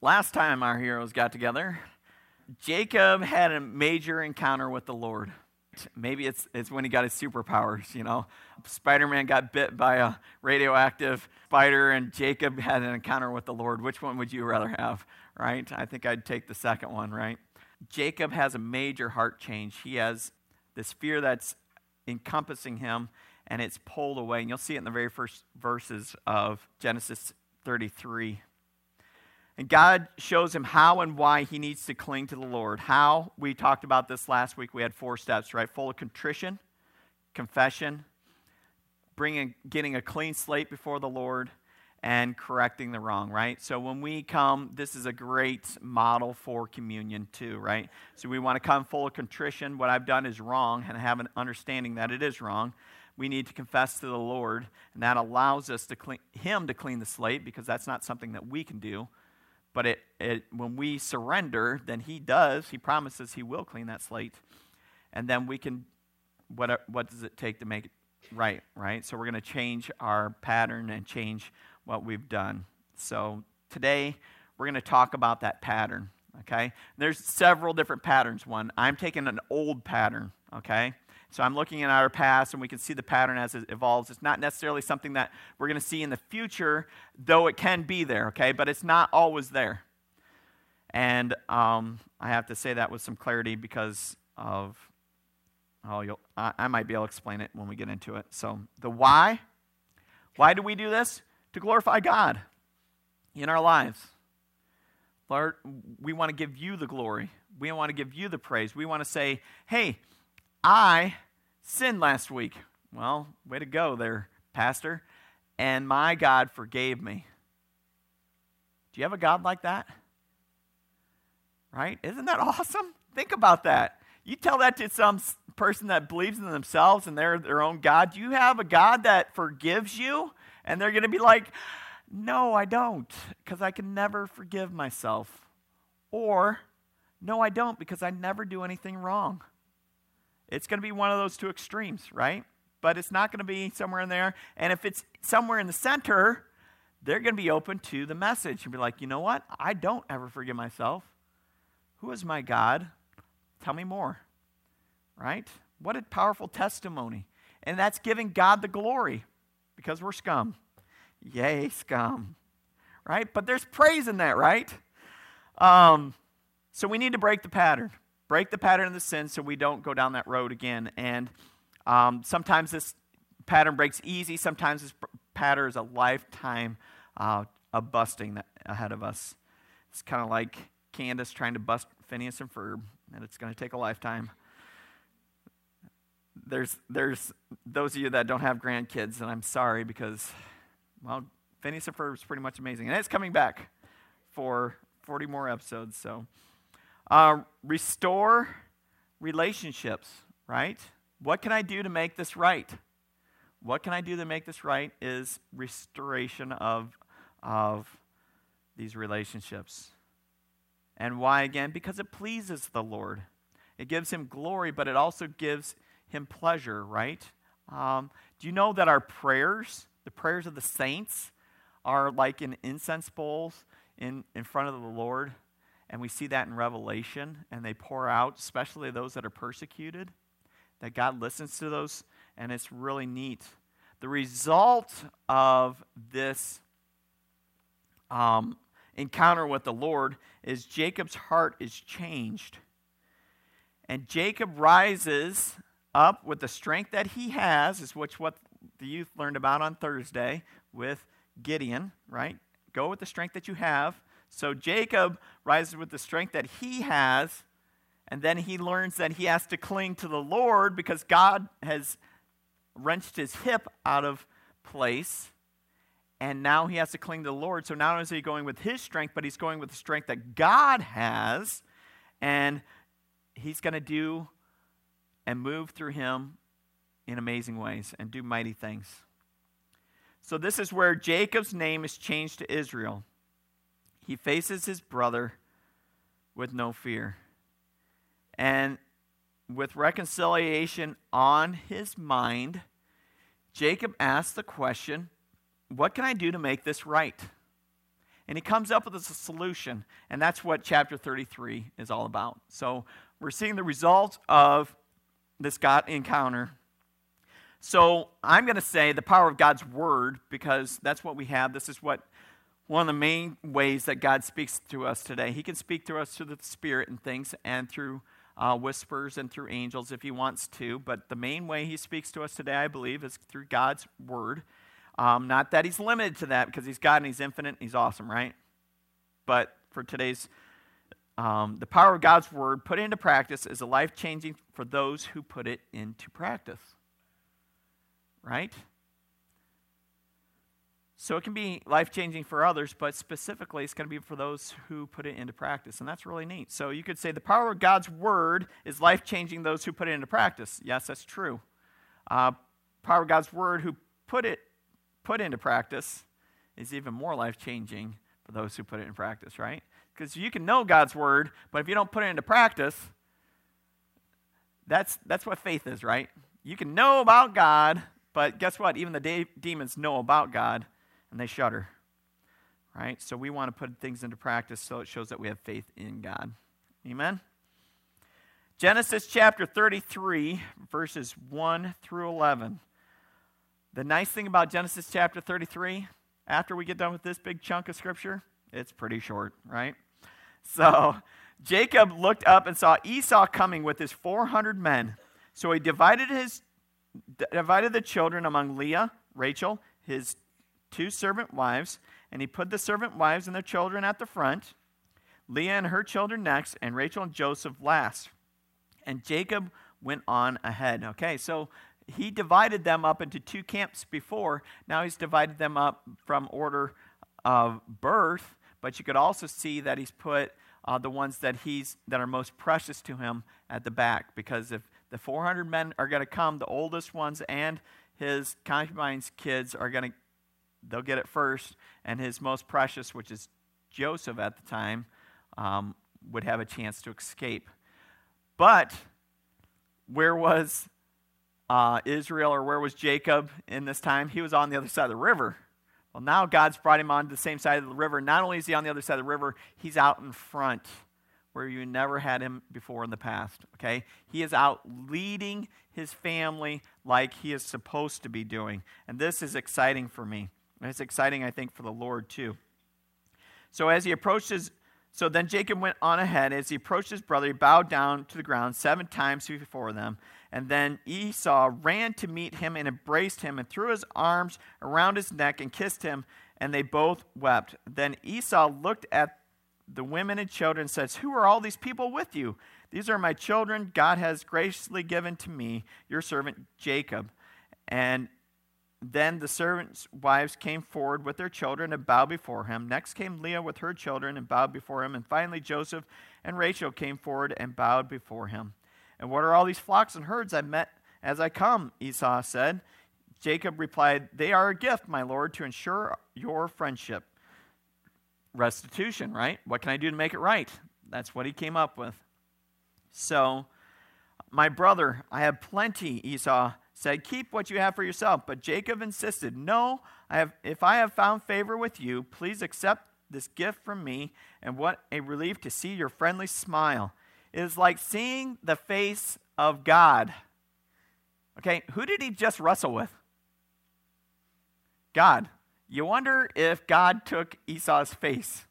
last time our heroes got together, Jacob had a major encounter with the Lord. Maybe it's, it's when he got his superpowers, you know. Spider Man got bit by a radioactive spider, and Jacob had an encounter with the Lord. Which one would you rather have, right? I think I'd take the second one, right? Jacob has a major heart change. He has this fear that's encompassing him, and it's pulled away. And you'll see it in the very first verses of Genesis 33. And God shows him how and why he needs to cling to the Lord. How, we talked about this last week. We had four steps, right? Full of contrition, confession, bringing, getting a clean slate before the Lord, and correcting the wrong, right? So when we come, this is a great model for communion too, right? So we want to come full of contrition. What I've done is wrong, and have an understanding that it is wrong. We need to confess to the Lord, and that allows us to clean, Him to clean the slate because that's not something that we can do. But it, it, when we surrender, then He does. He promises He will clean that slate. And then we can, what, what does it take to make it right, right? So we're going to change our pattern and change what we've done. So today, we're going to talk about that pattern, okay? There's several different patterns. One, I'm taking an old pattern, okay? So I'm looking at our past and we can see the pattern as it evolves. It's not necessarily something that we're going to see in the future, though it can be there, okay? But it's not always there. And um, I have to say that with some clarity because of, oh, you'll, I, I might be able to explain it when we get into it. So the why, why do we do this? To glorify God in our lives. Lord, we want to give you the glory. We want to give you the praise. We want to say, hey, I sinned last week. Well, way to go there, Pastor. And my God forgave me. Do you have a God like that? Right? Isn't that awesome? Think about that. You tell that to some person that believes in themselves and they're their own God. Do you have a God that forgives you? And they're going to be like, no, I don't, because I can never forgive myself. Or, no, I don't, because I never do anything wrong. It's going to be one of those two extremes, right? But it's not going to be somewhere in there. And if it's somewhere in the center, they're going to be open to the message and be like, you know what? I don't ever forgive myself. Who is my God? Tell me more, right? What a powerful testimony. And that's giving God the glory because we're scum. Yay, scum. Right? But there's praise in that, right? Um, so we need to break the pattern break the pattern of the sin so we don't go down that road again. And um, sometimes this pattern breaks easy, sometimes this pattern is a lifetime uh, of busting ahead of us. It's kind of like Candace trying to bust Phineas and Ferb, and it's going to take a lifetime. There's, there's those of you that don't have grandkids, and I'm sorry because, well, Phineas and Ferb is pretty much amazing. And it's coming back for 40 more episodes, so. Uh, restore relationships, right? What can I do to make this right? What can I do to make this right is restoration of, of these relationships. And why again? Because it pleases the Lord. It gives him glory, but it also gives him pleasure, right? Um, do you know that our prayers, the prayers of the saints, are like in incense bowls in, in front of the Lord? And we see that in Revelation, and they pour out, especially those that are persecuted, that God listens to those, and it's really neat. The result of this um, encounter with the Lord is Jacob's heart is changed. And Jacob rises up with the strength that he has, is which what the youth learned about on Thursday with Gideon, right? Go with the strength that you have. So Jacob rises with the strength that he has, and then he learns that he has to cling to the Lord because God has wrenched his hip out of place. And now he has to cling to the Lord. So not only is he going with his strength, but he's going with the strength that God has. And he's going to do and move through him in amazing ways and do mighty things. So this is where Jacob's name is changed to Israel. He faces his brother with no fear. And with reconciliation on his mind, Jacob asks the question, What can I do to make this right? And he comes up with a solution. And that's what chapter 33 is all about. So we're seeing the results of this God encounter. So I'm going to say the power of God's word because that's what we have. This is what one of the main ways that God speaks to us today. He can speak to us through the Spirit and things and through uh, whispers and through angels if he wants to. But the main way he speaks to us today, I believe, is through God's word. Um, not that he's limited to that because he's God and he's infinite and he's awesome, right? But for today's, um, the power of God's word put into practice is a life changing for those who put it into practice, right? So it can be life changing for others, but specifically it's going to be for those who put it into practice. And that's really neat. So you could say the power of God's word is life changing those who put it into practice. Yes, that's true. Uh, power of God's word who put it put into practice is even more life changing for those who put it in practice, right? Because you can know God's word, but if you don't put it into practice, that's, that's what faith is, right? You can know about God, but guess what? Even the de- demons know about God and they shudder. Right? So we want to put things into practice so it shows that we have faith in God. Amen? Genesis chapter 33, verses 1 through 11. The nice thing about Genesis chapter 33, after we get done with this big chunk of scripture, it's pretty short, right? So Jacob looked up and saw Esau coming with his 400 men. So he divided his divided the children among Leah, Rachel, his two servant wives, and he put the servant wives and their children at the front, Leah and her children next, and Rachel and Joseph last. And Jacob went on ahead. Okay, so he divided them up into two camps before. Now he's divided them up from order of birth, but you could also see that he's put uh, the ones that he's that are most precious to him at the back because if the 400 men are going to come, the oldest ones and his concubines' kids are going to they'll get it first, and his most precious, which is Joseph at the time, um, would have a chance to escape. But where was uh, Israel or where was Jacob in this time? He was on the other side of the river. Well, now God's brought him on to the same side of the river. Not only is he on the other side of the river, he's out in front where you never had him before in the past. Okay? He is out leading his family like he is supposed to be doing. And this is exciting for me. And it's exciting, I think, for the Lord too. So as he approaches, so then Jacob went on ahead. As he approached his brother, he bowed down to the ground seven times before them. And then Esau ran to meet him and embraced him and threw his arms around his neck and kissed him, and they both wept. Then Esau looked at the women and children and says, Who are all these people with you? These are my children God has graciously given to me, your servant Jacob. And then the servants' wives came forward with their children and bowed before him. Next came Leah with her children and bowed before him. And finally, Joseph and Rachel came forward and bowed before him. And what are all these flocks and herds I met as I come? Esau said. Jacob replied, They are a gift, my lord, to ensure your friendship. Restitution, right? What can I do to make it right? That's what he came up with. So, my brother, I have plenty, Esau said, Keep what you have for yourself. But Jacob insisted, No, I have, if I have found favor with you, please accept this gift from me, and what a relief to see your friendly smile. It is like seeing the face of God. Okay, who did he just wrestle with? God. You wonder if God took Esau's face.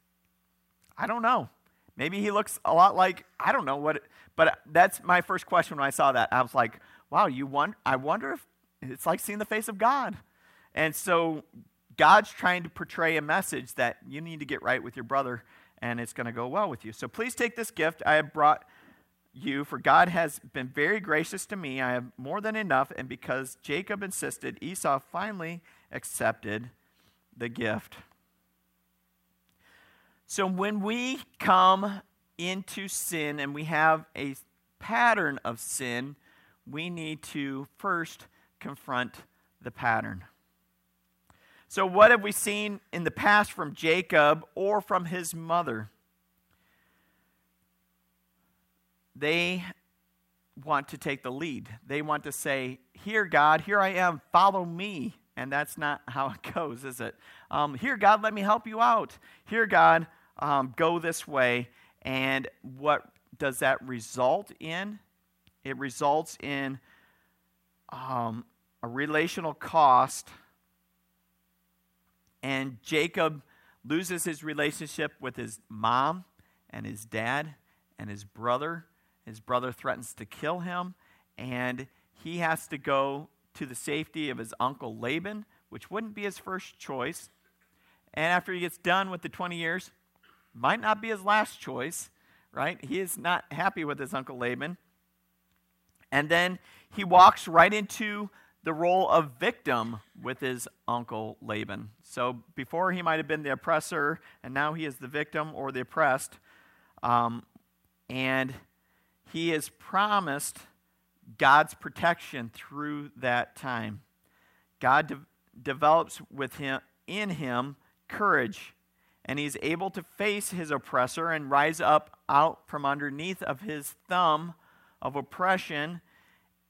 I don't know. Maybe he looks a lot like, I don't know what, but that's my first question when I saw that. I was like, wow, you want, I wonder if it's like seeing the face of God. And so God's trying to portray a message that you need to get right with your brother and it's going to go well with you. So please take this gift I have brought you, for God has been very gracious to me. I have more than enough. And because Jacob insisted, Esau finally accepted the gift. So when we come into sin and we have a pattern of sin, we need to first confront the pattern. So, what have we seen in the past from Jacob or from his mother? They want to take the lead. They want to say, Here, God, here I am, follow me. And that's not how it goes, is it? Um, here, God, let me help you out. Here, God, um, go this way. And what does that result in? It results in um, a relational cost. And Jacob loses his relationship with his mom and his dad and his brother. His brother threatens to kill him, and he has to go to the safety of his uncle Laban, which wouldn't be his first choice. And after he gets done with the 20 years, might not be his last choice, right? He is not happy with his uncle Laban. And then he walks right into the role of victim with his uncle Laban. So before he might have been the oppressor, and now he is the victim or the oppressed. Um, and he is promised God's protection through that time. God de- develops with him in him courage, and he's able to face his oppressor and rise up out from underneath of his thumb of oppression,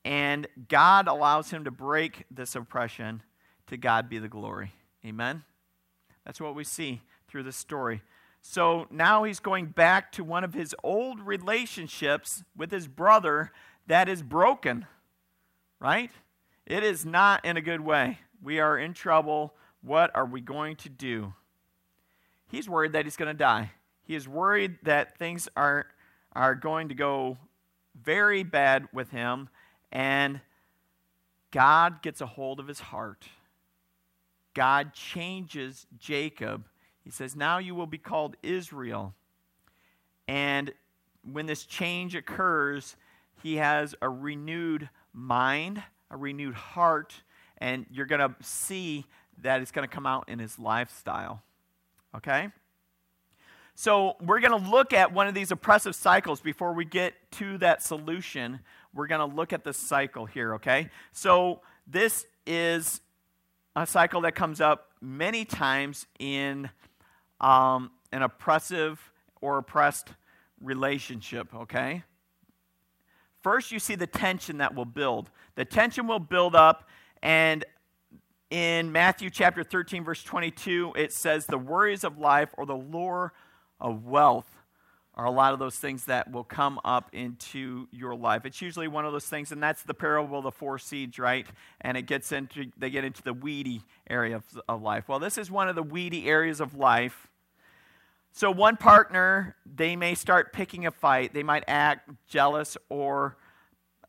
and God allows him to break this oppression. To God be the glory. Amen. That's what we see through this story. So now he's going back to one of his old relationships with his brother that is broken, right? It is not in a good way. We are in trouble. What are we going to do? He's worried that he's going to die. He is worried that things are, are going to go very bad with him, and God gets a hold of his heart. God changes Jacob. He says, Now you will be called Israel. And when this change occurs, he has a renewed mind, a renewed heart, and you're going to see that it's going to come out in his lifestyle. Okay? So, we're going to look at one of these oppressive cycles before we get to that solution. We're going to look at the cycle here, okay? So, this is a cycle that comes up many times in um, an oppressive or oppressed relationship, okay? First, you see the tension that will build. The tension will build up, and in Matthew chapter 13, verse 22, it says, The worries of life or the lure of wealth are a lot of those things that will come up into your life. It's usually one of those things, and that's the parable of the four seeds, right? And it gets into they get into the weedy area of, of life. Well, this is one of the weedy areas of life. So one partner, they may start picking a fight. They might act jealous or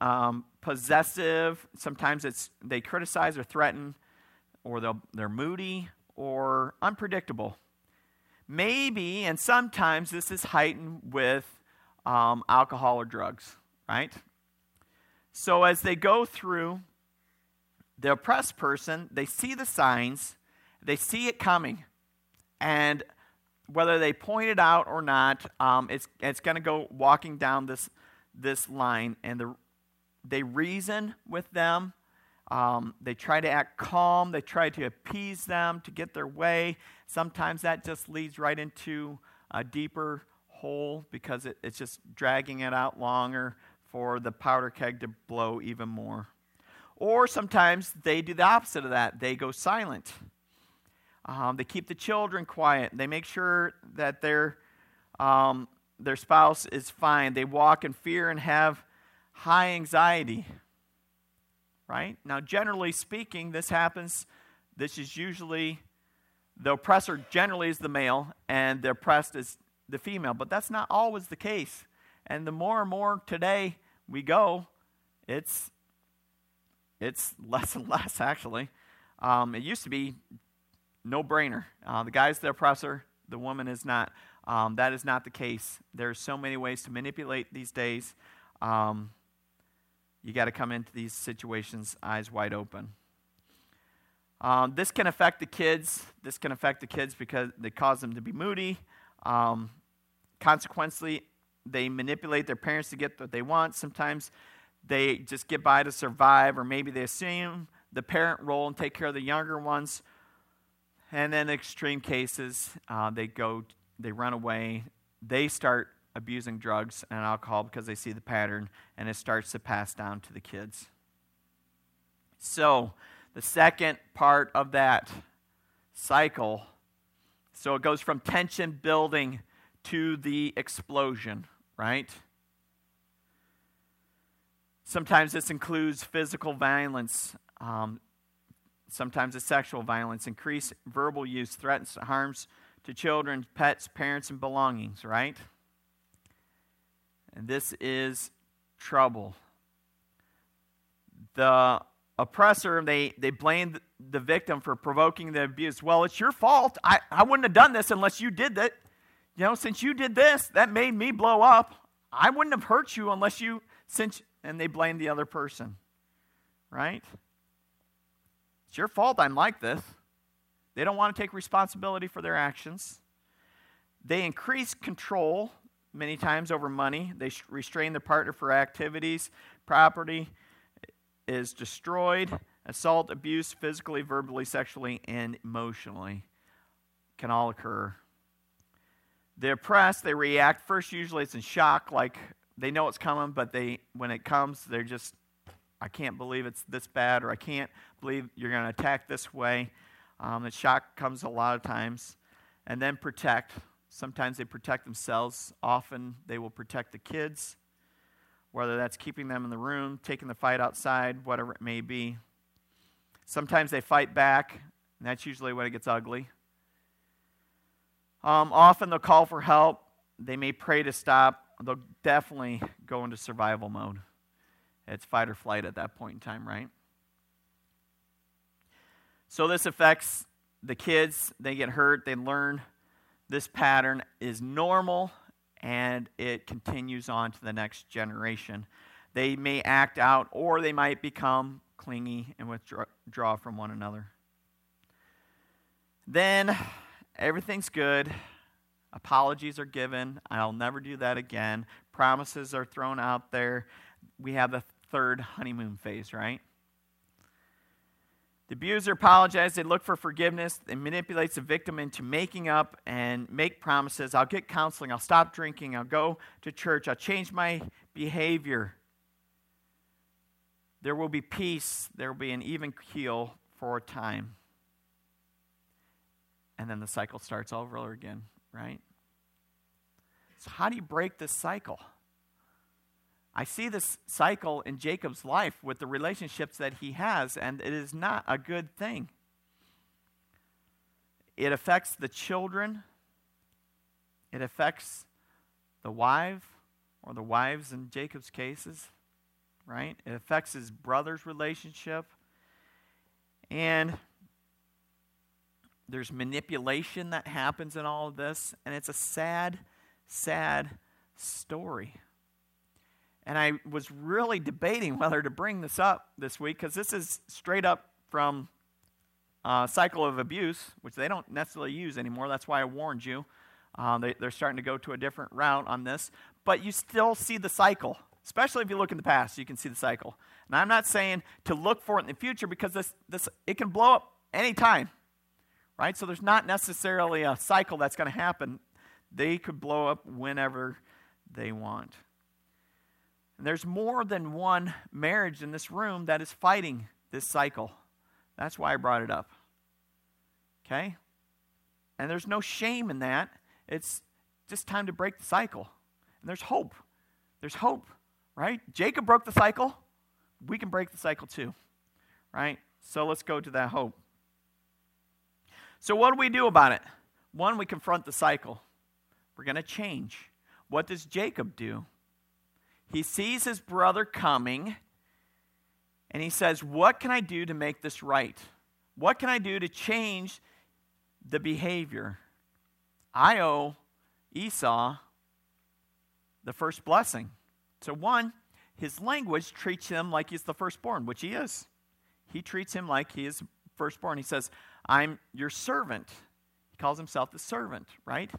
um, possessive. Sometimes it's they criticize or threaten, or they're moody or unpredictable. Maybe, and sometimes this is heightened with um, alcohol or drugs, right? So as they go through, the oppressed person, they see the signs, they see it coming, and whether they point it out or not, um, it's, it's going to go walking down this, this line, and the, they reason with them. Um, they try to act calm. They try to appease them to get their way. Sometimes that just leads right into a deeper hole because it, it's just dragging it out longer for the powder keg to blow even more. Or sometimes they do the opposite of that. They go silent. Um, they keep the children quiet. They make sure that their, um, their spouse is fine. They walk in fear and have high anxiety. Right? Now, generally speaking, this happens. This is usually the oppressor, generally, is the male, and the oppressed is the female. But that's not always the case. And the more and more today we go, it's, it's less and less, actually. Um, it used to be no brainer. Uh, the guy's the oppressor, the woman is not. Um, that is not the case. There are so many ways to manipulate these days. Um, you got to come into these situations eyes wide open. Um, this can affect the kids. This can affect the kids because they cause them to be moody. Um, consequently, they manipulate their parents to get what they want. Sometimes they just get by to survive, or maybe they assume the parent role and take care of the younger ones and then in extreme cases, uh, they go, they run away, they start abusing drugs and alcohol because they see the pattern, and it starts to pass down to the kids. So, the second part of that cycle. So it goes from tension building to the explosion, right? Sometimes this includes physical violence. Um, sometimes it's sexual violence. Increased verbal use threats, harms to children, pets, parents, and belongings, right? And this is trouble. The oppressor, they, they blame the victim for provoking the abuse. Well, it's your fault. I, I wouldn't have done this unless you did that. You know, since you did this, that made me blow up. I wouldn't have hurt you unless you, since and they blame the other person. Right? It's your fault I'm like this. They don't want to take responsibility for their actions. They increase control many times over money. They restrain their partner for activities. Property is destroyed. Assault, abuse, physically, verbally, sexually, and emotionally can all occur. The oppressed, they react first, usually it's in shock, like they know it's coming, but they when it comes, they're just, I can't believe it's this bad, or I can't believe you're going to attack this way. Um, the shock comes a lot of times. And then protect. Sometimes they protect themselves. Often they will protect the kids, whether that's keeping them in the room, taking the fight outside, whatever it may be. Sometimes they fight back, and that's usually when it gets ugly. Um, often they'll call for help. They may pray to stop they'll definitely go into survival mode. It's fight or flight at that point in time, right? So this affects the kids. They get hurt, they learn this pattern is normal and it continues on to the next generation. They may act out or they might become clingy and withdraw from one another. Then everything's good. Apologies are given. I'll never do that again. Promises are thrown out there. We have the third honeymoon phase, right? The abuser apologizes. They look for forgiveness. They manipulates the victim into making up and make promises. I'll get counseling. I'll stop drinking. I'll go to church. I'll change my behavior. There will be peace. There will be an even keel for a time. And then the cycle starts all over again right? So, how do you break this cycle? I see this cycle in Jacob's life with the relationships that he has, and it is not a good thing. It affects the children, it affects the wife, or the wives in Jacob's cases, right? It affects his brother's relationship. And there's manipulation that happens in all of this, and it's a sad, sad story. And I was really debating whether to bring this up this week because this is straight up from uh, cycle of abuse, which they don't necessarily use anymore. That's why I warned you. Uh, they, they're starting to go to a different route on this. But you still see the cycle, especially if you look in the past, you can see the cycle. And I'm not saying to look for it in the future because this, this, it can blow up anytime right? So there's not necessarily a cycle that's going to happen. They could blow up whenever they want. And there's more than one marriage in this room that is fighting this cycle. That's why I brought it up. Okay? And there's no shame in that. It's just time to break the cycle. And there's hope. There's hope, right? Jacob broke the cycle. We can break the cycle too, right? So let's go to that hope. So, what do we do about it? One, we confront the cycle. We're going to change. What does Jacob do? He sees his brother coming and he says, What can I do to make this right? What can I do to change the behavior? I owe Esau the first blessing. So, one, his language treats him like he's the firstborn, which he is. He treats him like he is firstborn. He says, I'm your servant. He calls himself the servant, right?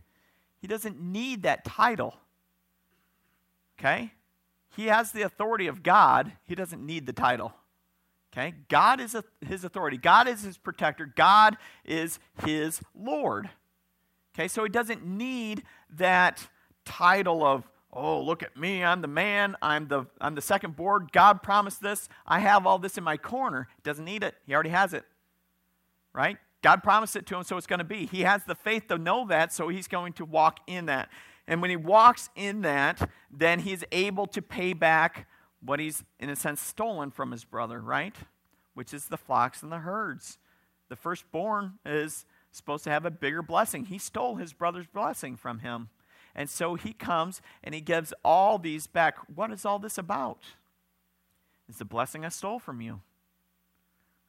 He doesn't need that title. Okay? He has the authority of God. He doesn't need the title. Okay? God is a, his authority. God is his protector. God is his Lord. Okay? So he doesn't need that title of, oh, look at me, I'm the man, I'm the, I'm the second board, God promised this, I have all this in my corner. Doesn't need it, he already has it. Right? God promised it to him, so it's going to be. He has the faith to know that, so he's going to walk in that. And when he walks in that, then he's able to pay back what he's, in a sense, stolen from his brother, right? Which is the flocks and the herds. The firstborn is supposed to have a bigger blessing. He stole his brother's blessing from him. And so he comes and he gives all these back. What is all this about? It's the blessing I stole from you.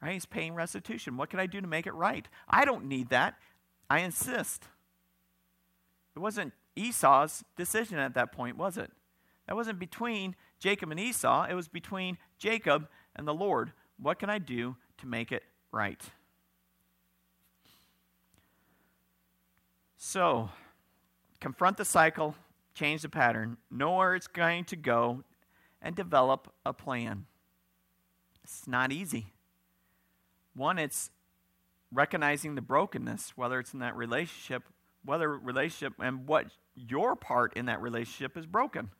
Right? He's paying restitution. What can I do to make it right? I don't need that. I insist. It wasn't Esau's decision at that point, was it? That wasn't between Jacob and Esau, it was between Jacob and the Lord. What can I do to make it right? So, confront the cycle, change the pattern, know where it's going to go, and develop a plan. It's not easy. One, it's recognizing the brokenness, whether it's in that relationship, whether relationship, and what your part in that relationship is broken.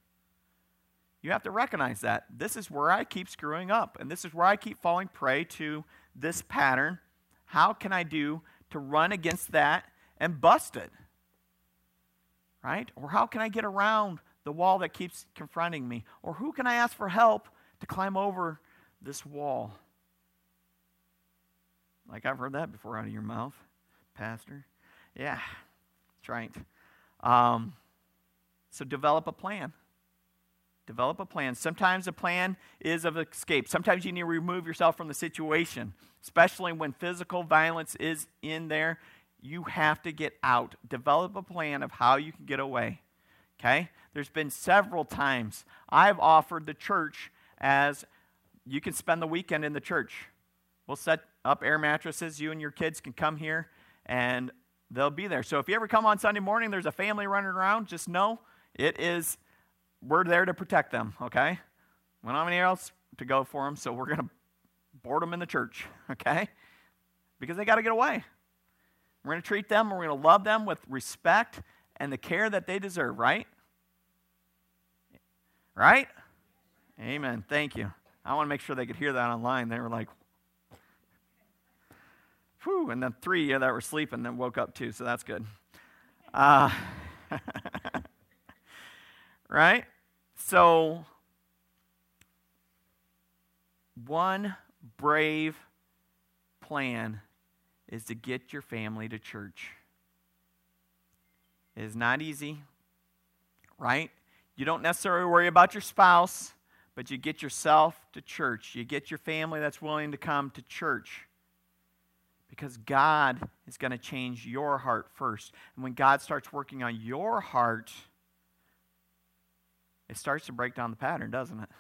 You have to recognize that. This is where I keep screwing up, and this is where I keep falling prey to this pattern. How can I do to run against that and bust it? Right? Or how can I get around the wall that keeps confronting me? Or who can I ask for help to climb over this wall? Like I've heard that before out of your mouth, Pastor. Yeah, that's right. Um, so develop a plan. Develop a plan. Sometimes a plan is of escape. Sometimes you need to remove yourself from the situation, especially when physical violence is in there. You have to get out. Develop a plan of how you can get away. Okay? There's been several times I've offered the church as you can spend the weekend in the church. We'll set up air mattresses. You and your kids can come here and they'll be there. So if you ever come on Sunday morning, there's a family running around, just know it is, we're there to protect them, okay? We don't have anything else to go for them, so we're going to board them in the church, okay? Because they got to get away. We're going to treat them, we're going to love them with respect and the care that they deserve, right? Right? Amen. Thank you. I want to make sure they could hear that online. They were like, Whew, and then three yeah, that were sleeping then woke up too, so that's good. Uh, right? So, one brave plan is to get your family to church. It is not easy, right? You don't necessarily worry about your spouse, but you get yourself to church. You get your family that's willing to come to church because God is going to change your heart first. And when God starts working on your heart, it starts to break down the pattern, doesn't it?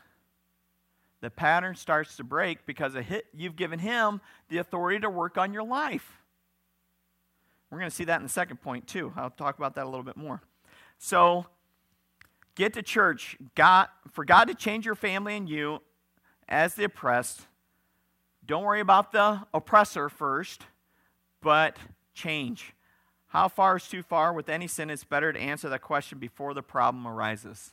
The pattern starts to break because you've given Him the authority to work on your life. We're going to see that in the second point, too. I'll talk about that a little bit more. So, get to church. God, for God to change your family and you as the oppressed, don't worry about the oppressor first, but change. How far is too far? With any sin, it's better to answer that question before the problem arises.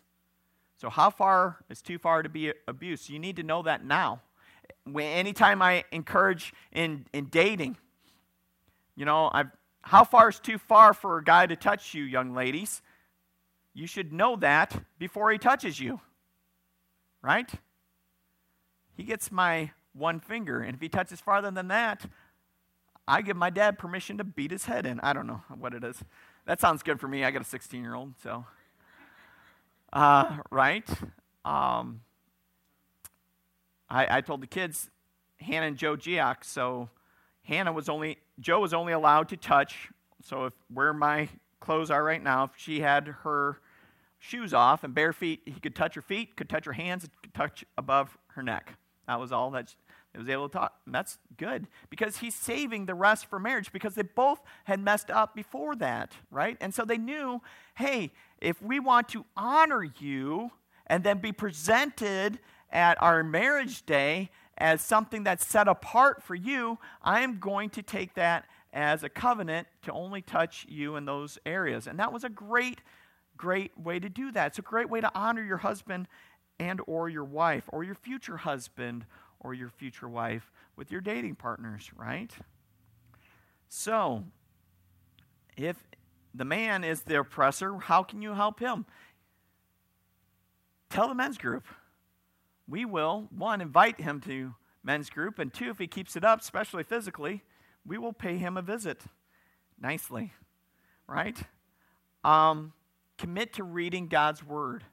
So, how far is too far to be abused? You need to know that now. Anytime I encourage in, in dating, you know, I've, how far is too far for a guy to touch you, young ladies? You should know that before he touches you, right? He gets my one finger. And if he touches farther than that, I give my dad permission to beat his head in. I don't know what it is. That sounds good for me. I got a 16 year old, so. Uh, right? Um, I, I told the kids, Hannah and Joe Giac, so Hannah was only, Joe was only allowed to touch, so if where my clothes are right now, if she had her shoes off and bare feet, he could touch her feet, could touch her hands, could touch above her neck. That was all that they was able to talk. And that's good because he's saving the rest for marriage because they both had messed up before that, right? And so they knew, hey, if we want to honor you and then be presented at our marriage day as something that's set apart for you, I am going to take that as a covenant to only touch you in those areas. And that was a great great way to do that. It's a great way to honor your husband and or your wife or your future husband or your future wife with your dating partners, right? So, if the man is the oppressor, how can you help him? Tell the men's group. We will, one, invite him to men's group, and two, if he keeps it up, especially physically, we will pay him a visit nicely, right? Um, commit to reading God's word.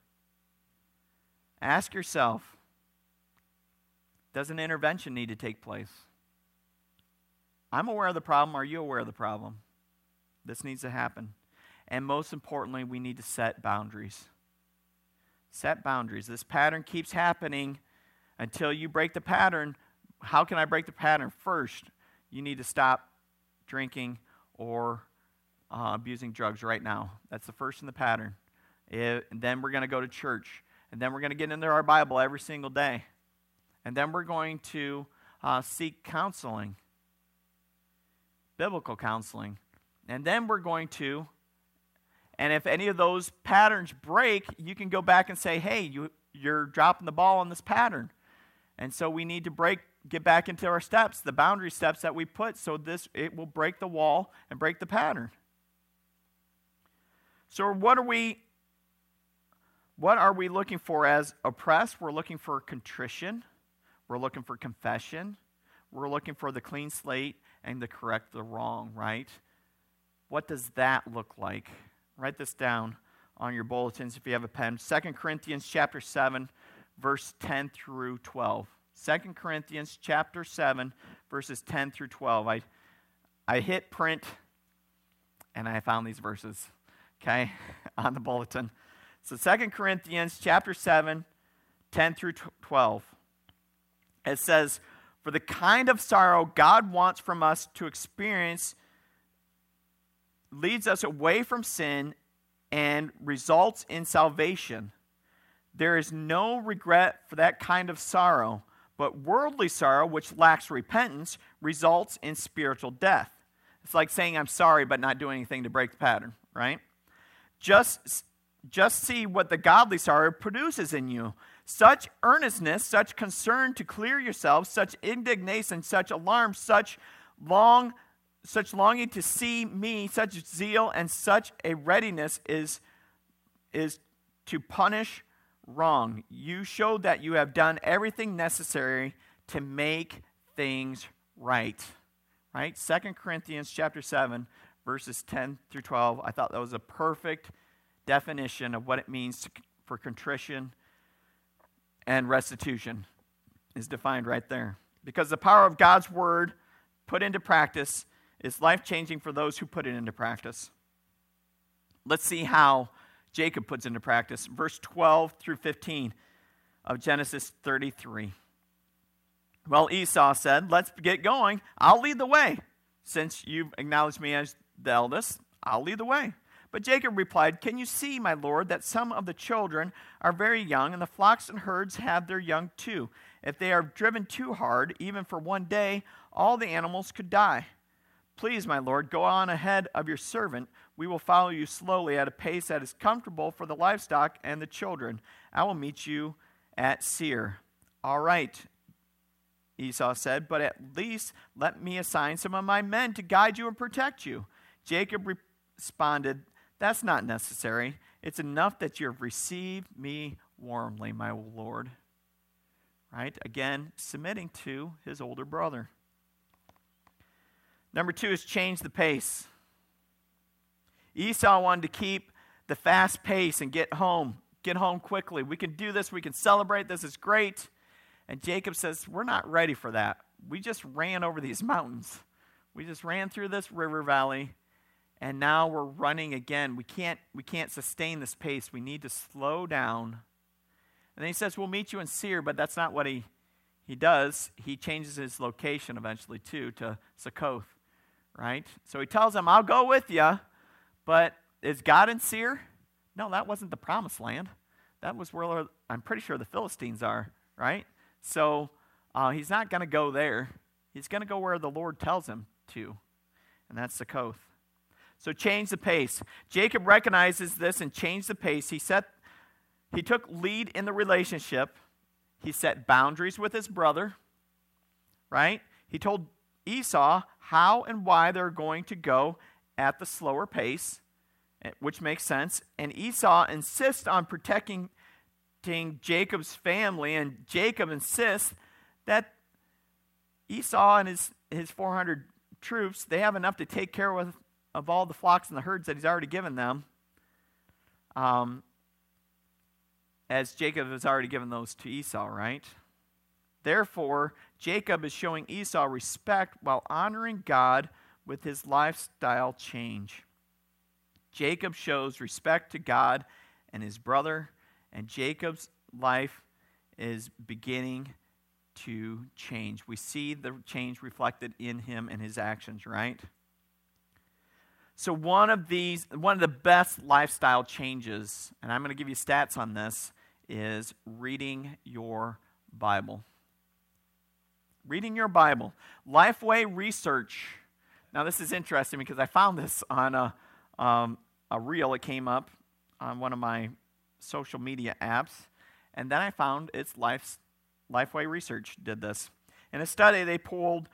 Ask yourself Does an intervention need to take place? I'm aware of the problem. Are you aware of the problem? This needs to happen. And most importantly, we need to set boundaries. Set boundaries. This pattern keeps happening until you break the pattern. How can I break the pattern? First, you need to stop drinking or uh, abusing drugs right now. That's the first in the pattern. It, then we're going to go to church. And then we're going to get into our Bible every single day. And then we're going to uh, seek counseling, biblical counseling. And then we're going to, and if any of those patterns break, you can go back and say, hey, you, you're dropping the ball on this pattern. And so we need to break, get back into our steps, the boundary steps that we put, so this it will break the wall and break the pattern. So what are we what are we looking for as oppressed? We're looking for contrition. We're looking for confession. We're looking for the clean slate and to correct the wrong, right? What does that look like? Write this down on your bulletins if you have a pen. 2 Corinthians chapter 7 verse 10 through 12. 2 Corinthians chapter 7 verses 10 through 12. I I hit print and I found these verses, okay, on the bulletin. So 2 Corinthians chapter 7 10 through 12. It says, "For the kind of sorrow God wants from us to experience leads us away from sin and results in salvation. There is no regret for that kind of sorrow, but worldly sorrow, which lacks repentance, results in spiritual death. It's like saying, I'm sorry, but not doing anything to break the pattern, right? Just, just see what the godly sorrow produces in you. Such earnestness, such concern to clear yourself, such indignation, such alarm, such long such longing to see me, such zeal and such a readiness is, is to punish wrong. You show that you have done everything necessary to make things right. Right? Second Corinthians chapter 7, verses 10 through 12. I thought that was a perfect definition of what it means to, for contrition and restitution is defined right there. Because the power of God's word put into practice is life changing for those who put it into practice. Let's see how Jacob puts into practice. Verse 12 through 15 of Genesis 33. Well, Esau said, Let's get going. I'll lead the way. Since you've acknowledged me as the eldest, I'll lead the way. But Jacob replied, Can you see, my lord, that some of the children are very young, and the flocks and herds have their young too? If they are driven too hard, even for one day, all the animals could die. Please, my Lord, go on ahead of your servant. We will follow you slowly at a pace that is comfortable for the livestock and the children. I will meet you at Seir. All right, Esau said, but at least let me assign some of my men to guide you and protect you. Jacob responded, That's not necessary. It's enough that you have received me warmly, my Lord. Right? Again, submitting to his older brother. Number two is change the pace. Esau wanted to keep the fast pace and get home, get home quickly. We can do this, we can celebrate, this is great. And Jacob says, We're not ready for that. We just ran over these mountains. We just ran through this river valley, and now we're running again. We can't, we can't sustain this pace. We need to slow down. And then he says, We'll meet you in Seir, but that's not what he, he does. He changes his location eventually, too, to Succoth right? So he tells them, I'll go with you, but is God in Seir? No, that wasn't the promised land. That was where I'm pretty sure the Philistines are, right? So uh, he's not going to go there. He's going to go where the Lord tells him to, and that's Succoth. So change the pace. Jacob recognizes this and changed the pace. He set he took lead in the relationship. He set boundaries with his brother, right? He told Esau how and why they're going to go at the slower pace, eh, which makes sense. And Esau insists on protecting Jacob's family, and Jacob insists that Esau and his, his 400 troops, they have enough to take care of, of all the flocks and the herds that he's already given them. Um, as Jacob has already given those to Esau, right? Therefore, Jacob is showing Esau respect while honoring God with his lifestyle change. Jacob shows respect to God and his brother, and Jacob's life is beginning to change. We see the change reflected in him and his actions, right? So one of these one of the best lifestyle changes, and I'm going to give you stats on this, is reading your Bible. Reading your Bible. Lifeway Research. Now, this is interesting because I found this on a, um, a reel. It came up on one of my social media apps. And then I found it's Life's, Lifeway Research did this. In a study, they polled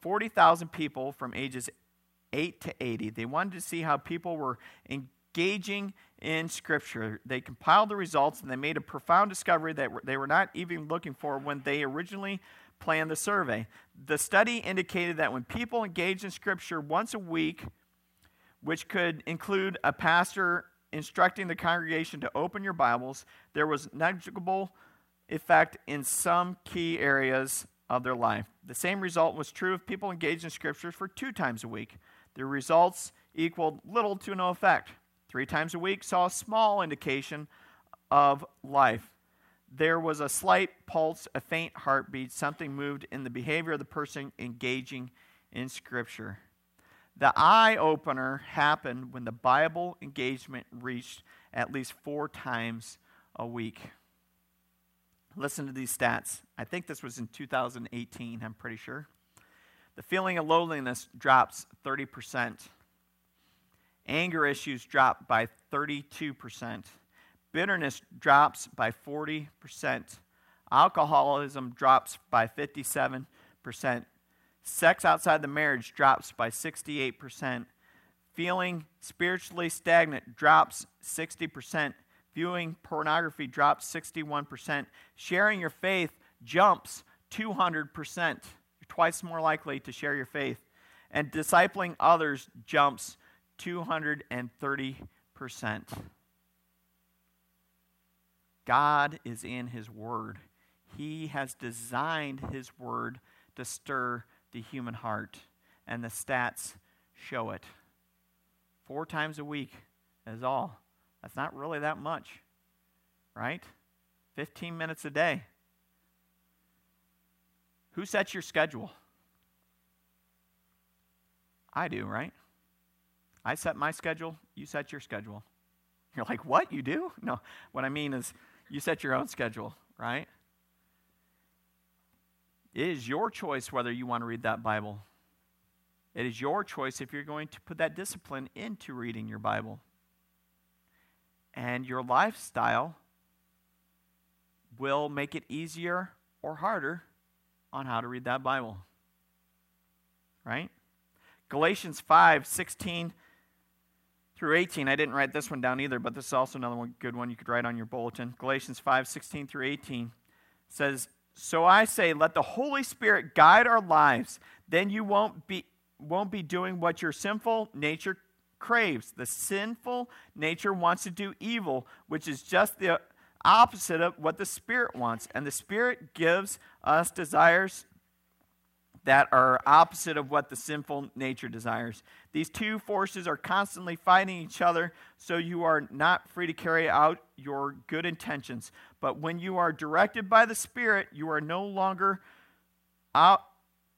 40,000 people from ages 8 to 80. They wanted to see how people were engaging in Scripture. They compiled the results and they made a profound discovery that they were not even looking for when they originally planned the survey. The study indicated that when people engaged in Scripture once a week, which could include a pastor instructing the congregation to open your Bibles, there was negligible effect in some key areas of their life. The same result was true if people engaged in Scripture for two times a week. The results equaled little to no effect three times a week, saw a small indication of life. There was a slight pulse, a faint heartbeat, something moved in the behavior of the person engaging in Scripture. The eye opener happened when the Bible engagement reached at least four times a week. Listen to these stats. I think this was in 2018, I'm pretty sure. The feeling of loneliness drops 30%. Anger issues drop by 32%. Bitterness drops by 40%. Alcoholism drops by 57%. Sex outside the marriage drops by 68%. Feeling spiritually stagnant drops 60%. Viewing pornography drops 61%. Sharing your faith jumps 200%. Twice more likely to share your faith. And discipling others jumps 230%. God is in His Word. He has designed His Word to stir the human heart, and the stats show it. Four times a week is all. That's not really that much, right? 15 minutes a day. Who sets your schedule? I do, right? I set my schedule, you set your schedule. You're like, what? You do? No. What I mean is, you set your own schedule, right? It is your choice whether you want to read that Bible. It is your choice if you're going to put that discipline into reading your Bible. And your lifestyle will make it easier or harder on how to read that Bible. Right? Galatians 5 16 through 18. I didn't write this one down either, but this is also another one, good one you could write on your bulletin. Galatians 5 16 through 18 says, So I say, let the Holy Spirit guide our lives. Then you won't be, won't be doing what your sinful nature craves. The sinful nature wants to do evil, which is just the opposite of what the Spirit wants. And the Spirit gives us desires that are opposite of what the sinful nature desires. These two forces are constantly fighting each other, so you are not free to carry out your good intentions. But when you are directed by the Spirit, you are no longer out,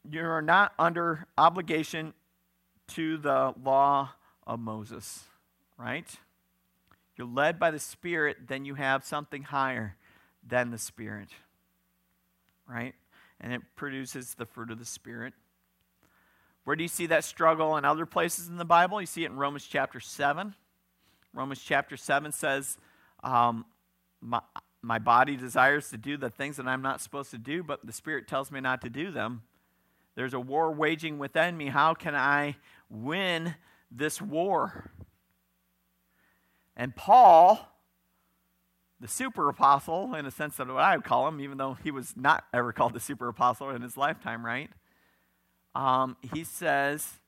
you are not under obligation to the law of Moses, right? You're led by the Spirit, then you have something higher than the Spirit, right? and it produces the fruit of the Spirit. Where do you see that struggle in other places in the Bible? You see it in Romans chapter 7. Romans chapter 7 says, um, my, my body desires to do the things that I'm not supposed to do, but the Spirit tells me not to do them. There's a war waging within me. How can I win this war? And Paul, the super apostle, in a sense of what I would call him, even though he was not ever called the super apostle in his lifetime, right? Um, he says,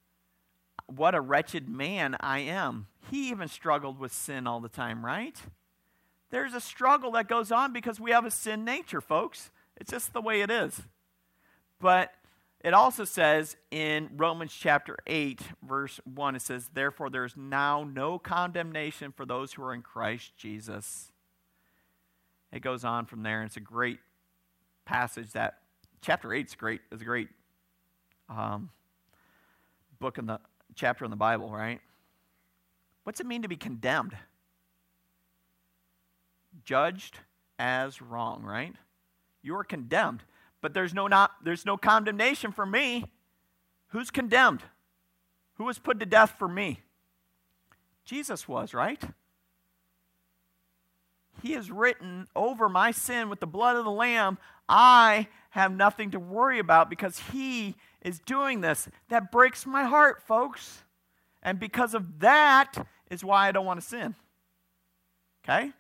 What a wretched man I am. He even struggled with sin all the time, right? There's a struggle that goes on because we have a sin nature, folks. It's just the way it is. But it also says in Romans chapter 8, verse 1, it says, Therefore, there is now no condemnation for those who are in Christ Jesus. It goes on from there, and it's a great passage that chapter 8 is great. It's a great um, book in the chapter in the Bible, right? What's it mean to be condemned? Judged as wrong, right? You are condemned but there's no, not, there's no condemnation for me. Who's condemned? Who was put to death for me? Jesus was, right? He has written over my sin with the blood of the Lamb. I have nothing to worry about because He is doing this. That breaks my heart, folks. And because of that is why I don't want to sin. Okay?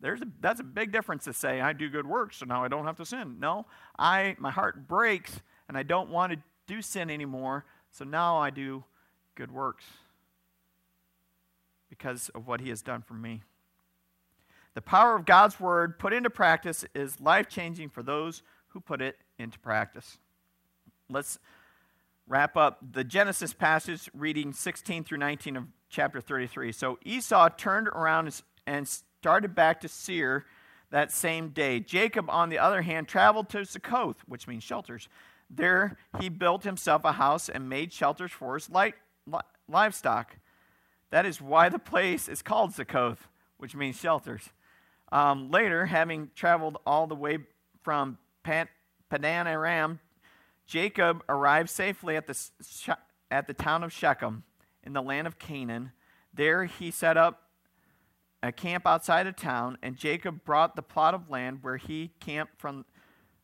There's a, that's a big difference to say, I do good works, so now I don't have to sin. No, I, my heart breaks, and I don't want to do sin anymore, so now I do good works because of what he has done for me. The power of God's word put into practice is life changing for those who put it into practice. Let's wrap up the Genesis passage, reading 16 through 19 of chapter 33. So Esau turned around and started back to Seir that same day. Jacob, on the other hand, traveled to Succoth, which means shelters. There he built himself a house and made shelters for his light, li- livestock. That is why the place is called Succoth, which means shelters. Um, later, having traveled all the way from Pan- Padan Aram, Jacob arrived safely at the, at the town of Shechem in the land of Canaan. There he set up a camp outside of town, and Jacob brought the plot of land where he camped from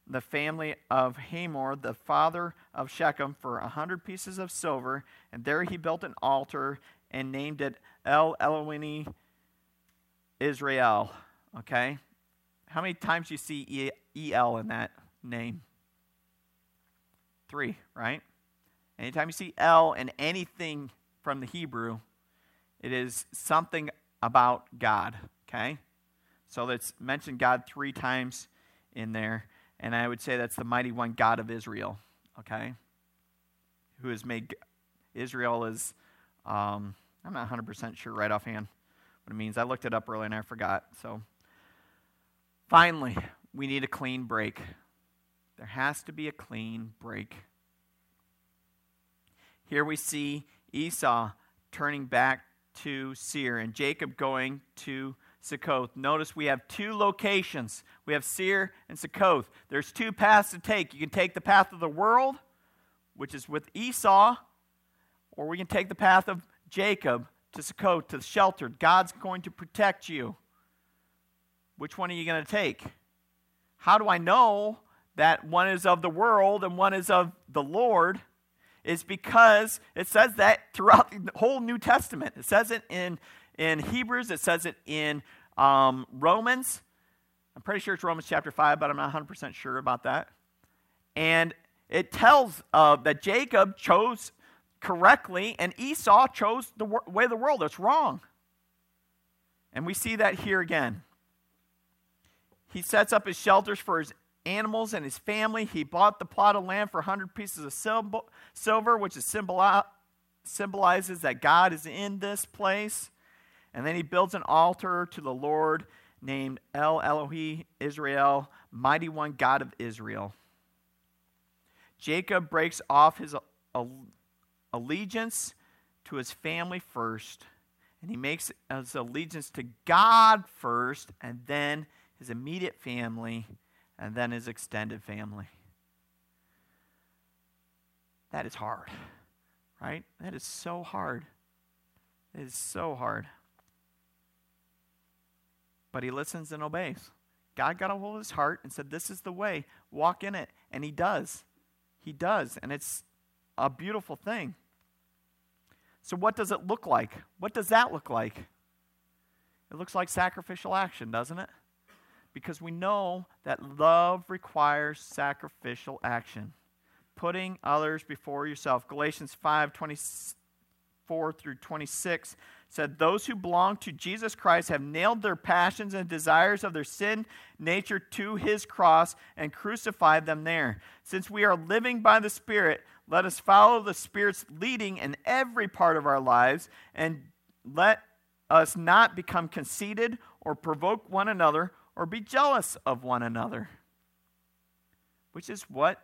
the family of Hamor, the father of Shechem, for a hundred pieces of silver, and there he built an altar and named it El Elohim Israel. Okay? How many times do you see E-L in that name? Three, right? Anytime you see L in anything from the Hebrew, it is something about God, okay? So let's mention God three times in there, and I would say that's the mighty one God of Israel, okay? Who has made Israel is, um, I'm not 100% sure right offhand what it means. I looked it up earlier and I forgot. So finally, we need a clean break. There has to be a clean break. Here we see Esau turning back to Seir and Jacob going to Succoth. Notice we have two locations. We have Seir and Succoth. There's two paths to take. You can take the path of the world, which is with Esau, or we can take the path of Jacob to Succoth, to the sheltered. God's going to protect you. Which one are you going to take? How do I know that one is of the world and one is of the Lord? Is because it says that throughout the whole New Testament. It says it in, in Hebrews, it says it in um, Romans. I'm pretty sure it's Romans chapter 5, but I'm not 100% sure about that. And it tells uh, that Jacob chose correctly and Esau chose the way of the world. That's wrong. And we see that here again. He sets up his shelters for his animals and his family. He bought the plot of land for 100 pieces of silver, which is symboli- symbolizes that God is in this place. And then he builds an altar to the Lord named El Elohi Israel, mighty one God of Israel. Jacob breaks off his allegiance to his family first, and he makes his allegiance to God first, and then his immediate family and then his extended family. That is hard. Right? That is so hard. It is so hard. But he listens and obeys. God got a hold of his heart and said, This is the way. Walk in it. And he does. He does. And it's a beautiful thing. So, what does it look like? What does that look like? It looks like sacrificial action, doesn't it? Because we know that love requires sacrificial action. Putting others before yourself. Galatians 5 24 through 26 said, Those who belong to Jesus Christ have nailed their passions and desires of their sin nature to his cross and crucified them there. Since we are living by the Spirit, let us follow the Spirit's leading in every part of our lives and let us not become conceited or provoke one another or be jealous of one another. Which is what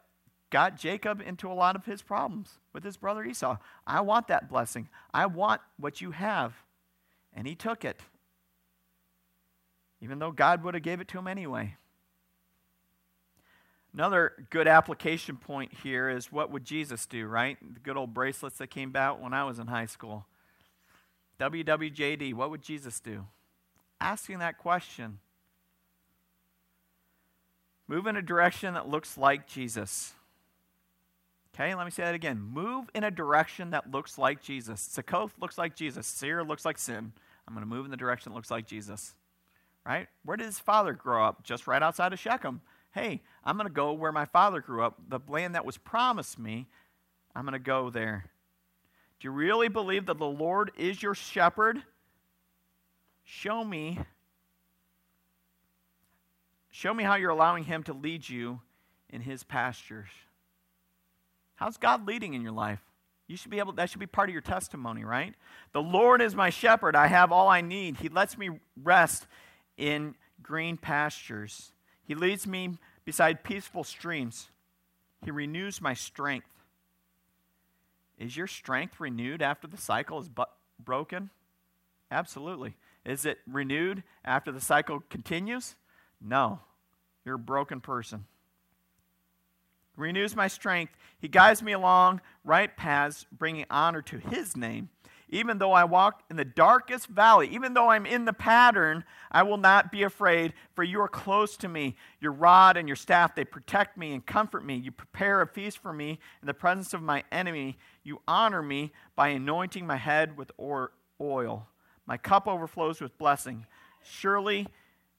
got Jacob into a lot of his problems with his brother Esau. I want that blessing. I want what you have. And he took it. Even though God would have gave it to him anyway. Another good application point here is what would Jesus do, right? The good old bracelets that came out when I was in high school. WWJD, what would Jesus do? Asking that question. Move in a direction that looks like Jesus. Okay, let me say that again. Move in a direction that looks like Jesus. Succoth looks like Jesus. Seir looks like sin. I'm going to move in the direction that looks like Jesus. Right? Where did his father grow up? Just right outside of Shechem. Hey, I'm going to go where my father grew up. The land that was promised me, I'm going to go there. Do you really believe that the Lord is your shepherd? Show me. Show me how you're allowing him to lead you in his pastures. How's God leading in your life? You should be able that should be part of your testimony, right? The Lord is my shepherd. I have all I need. He lets me rest in green pastures. He leads me beside peaceful streams. He renews my strength. Is your strength renewed after the cycle is bu- broken? Absolutely. Is it renewed after the cycle continues? No. You're a broken person renews my strength. He guides me along right paths, bringing honor to his name. Even though I walk in the darkest valley, even though I'm in the pattern, I will not be afraid, for you are close to me. Your rod and your staff, they protect me and comfort me. You prepare a feast for me in the presence of my enemy. You honor me by anointing my head with oil. My cup overflows with blessing. Surely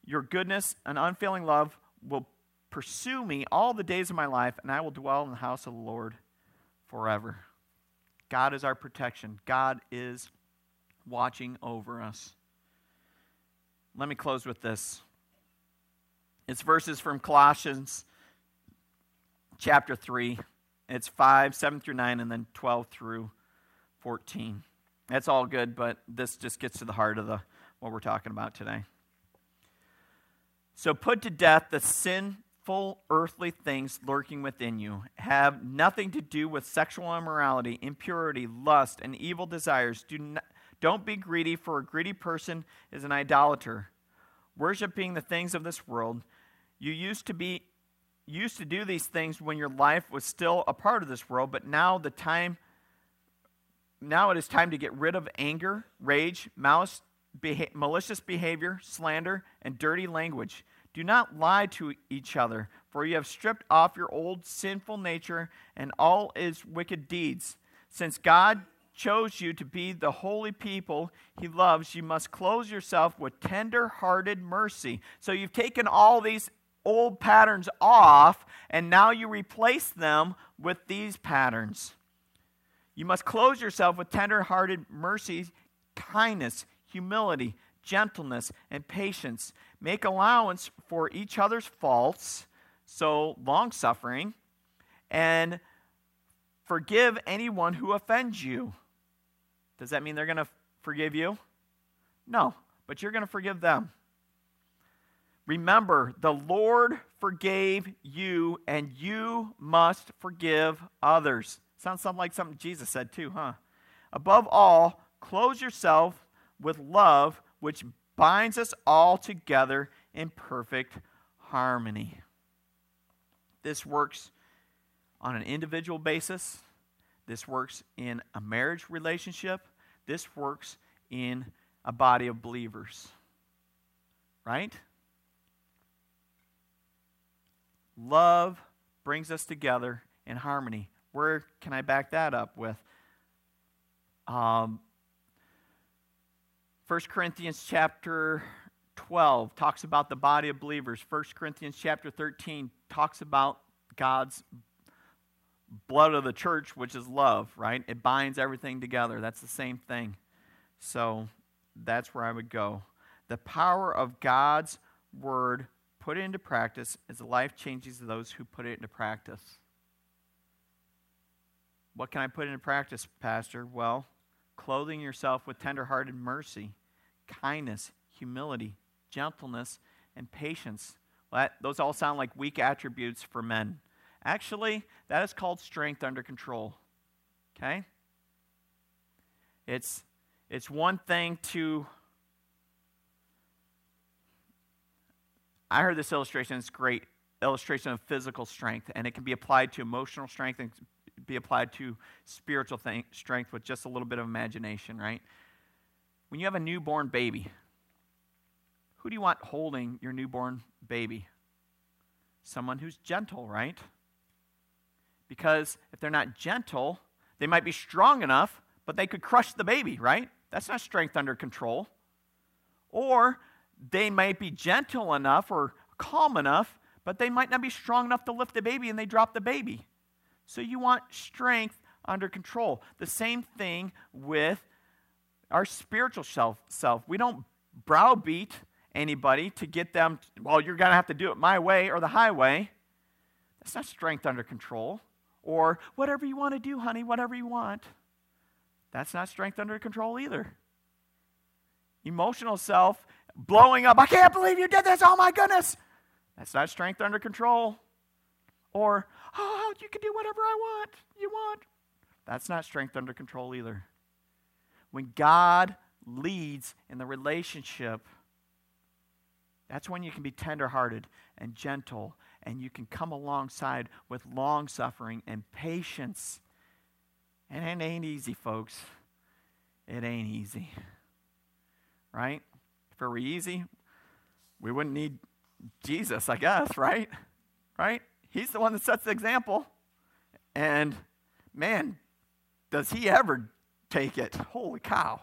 your goodness and unfailing love will Pursue me all the days of my life, and I will dwell in the house of the Lord forever. God is our protection. God is watching over us. Let me close with this. It's verses from Colossians chapter 3. It's 5, 7 through 9, and then 12 through 14. That's all good, but this just gets to the heart of the, what we're talking about today. So put to death the sinful earthly things lurking within you have nothing to do with sexual immorality, impurity, lust, and evil desires. Do not, don't be greedy, for a greedy person is an idolater, worshiping the things of this world. You used to be used to do these things when your life was still a part of this world, but now the time now it is time to get rid of anger, rage, malice, beha- malicious behavior, slander, and dirty language do not lie to each other, for you have stripped off your old sinful nature and all its wicked deeds. Since God chose you to be the holy people he loves, you must clothe yourself with tender hearted mercy. So you've taken all these old patterns off, and now you replace them with these patterns. You must clothe yourself with tender hearted mercy, kindness, humility, gentleness, and patience. Make allowance for each other's faults, so long suffering, and forgive anyone who offends you. Does that mean they're going to forgive you? No, but you're going to forgive them. Remember, the Lord forgave you, and you must forgive others. Sounds something like something Jesus said too, huh? Above all, clothe yourself with love, which binds us all together in perfect harmony. This works on an individual basis. This works in a marriage relationship. This works in a body of believers. Right? Love brings us together in harmony. Where can I back that up with? Um, 1 Corinthians chapter 12 talks about the body of believers. 1 Corinthians chapter 13 talks about God's blood of the church, which is love, right? It binds everything together. That's the same thing. So that's where I would go. The power of God's word put into practice is the life changes those who put it into practice. What can I put into practice, Pastor? Well, clothing yourself with tenderhearted mercy, kindness, humility, gentleness, and patience. Well, that, those all sound like weak attributes for men. Actually, that is called strength under control. Okay? It's, it's one thing to. I heard this illustration, it's great illustration of physical strength, and it can be applied to emotional strength and be applied to spiritual strength with just a little bit of imagination, right? When you have a newborn baby, who do you want holding your newborn baby? Someone who's gentle, right? Because if they're not gentle, they might be strong enough, but they could crush the baby, right? That's not strength under control. Or they might be gentle enough or calm enough, but they might not be strong enough to lift the baby and they drop the baby. So you want strength under control. The same thing with our spiritual self. self. We don't browbeat anybody to get them, well, you're going to have to do it my way or the highway. That's not strength under control. Or whatever you want to do, honey, whatever you want. That's not strength under control either. Emotional self, blowing up, I can't believe you did this, oh my goodness. That's not strength under control. Or, oh, you can do whatever I want, you want. That's not strength under control either. When God leads in the relationship, that's when you can be tenderhearted and gentle, and you can come alongside with long suffering and patience. And it ain't easy, folks. It ain't easy. Right? If it were easy, we wouldn't need Jesus, I guess, right? Right? He's the one that sets the example. And man, does he ever take it? Holy cow.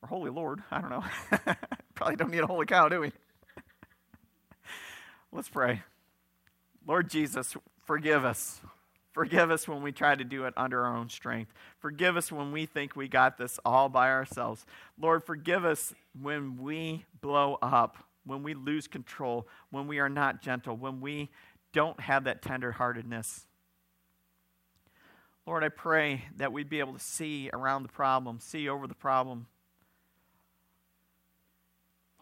Or holy Lord, I don't know. Probably don't need a holy cow, do we? Let's pray. Lord Jesus, forgive us. Forgive us when we try to do it under our own strength. Forgive us when we think we got this all by ourselves. Lord, forgive us when we blow up, when we lose control, when we are not gentle, when we don't have that tenderheartedness. Lord, I pray that we'd be able to see around the problem, see over the problem.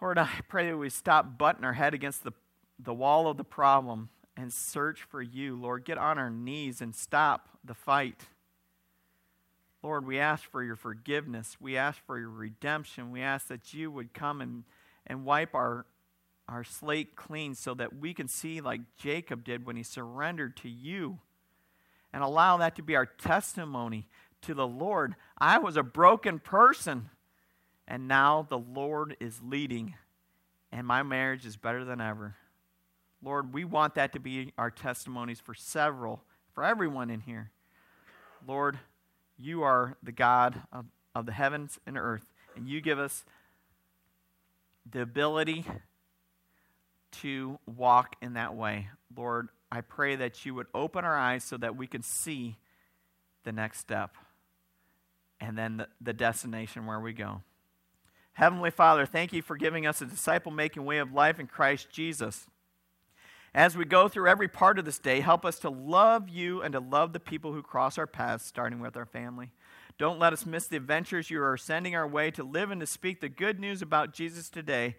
Lord, I pray that we stop butting our head against the, the wall of the problem and search for you. Lord, get on our knees and stop the fight. Lord, we ask for your forgiveness. We ask for your redemption. We ask that you would come and, and wipe our, our slate clean so that we can see like Jacob did when he surrendered to you and allow that to be our testimony to the Lord. I was a broken person, and now the Lord is leading, and my marriage is better than ever. Lord, we want that to be our testimonies for several, for everyone in here. Lord, you are the God of, of the heavens and earth, and you give us the ability to walk in that way. Lord, I pray that you would open our eyes so that we can see the next step and then the, the destination where we go. Heavenly Father, thank you for giving us a disciple making way of life in Christ Jesus. As we go through every part of this day, help us to love you and to love the people who cross our paths, starting with our family. Don't let us miss the adventures you are sending our way to live and to speak the good news about Jesus today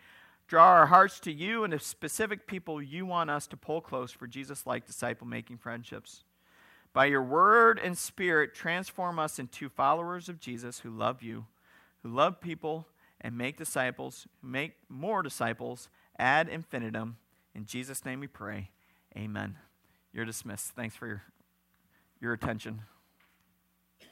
Draw our hearts to you and the specific people you want us to pull close for Jesus like disciple making friendships. By your word and spirit, transform us into followers of Jesus who love you, who love people and make disciples, who make more disciples ad infinitum. In Jesus' name we pray. Amen. You're dismissed. Thanks for your, your attention.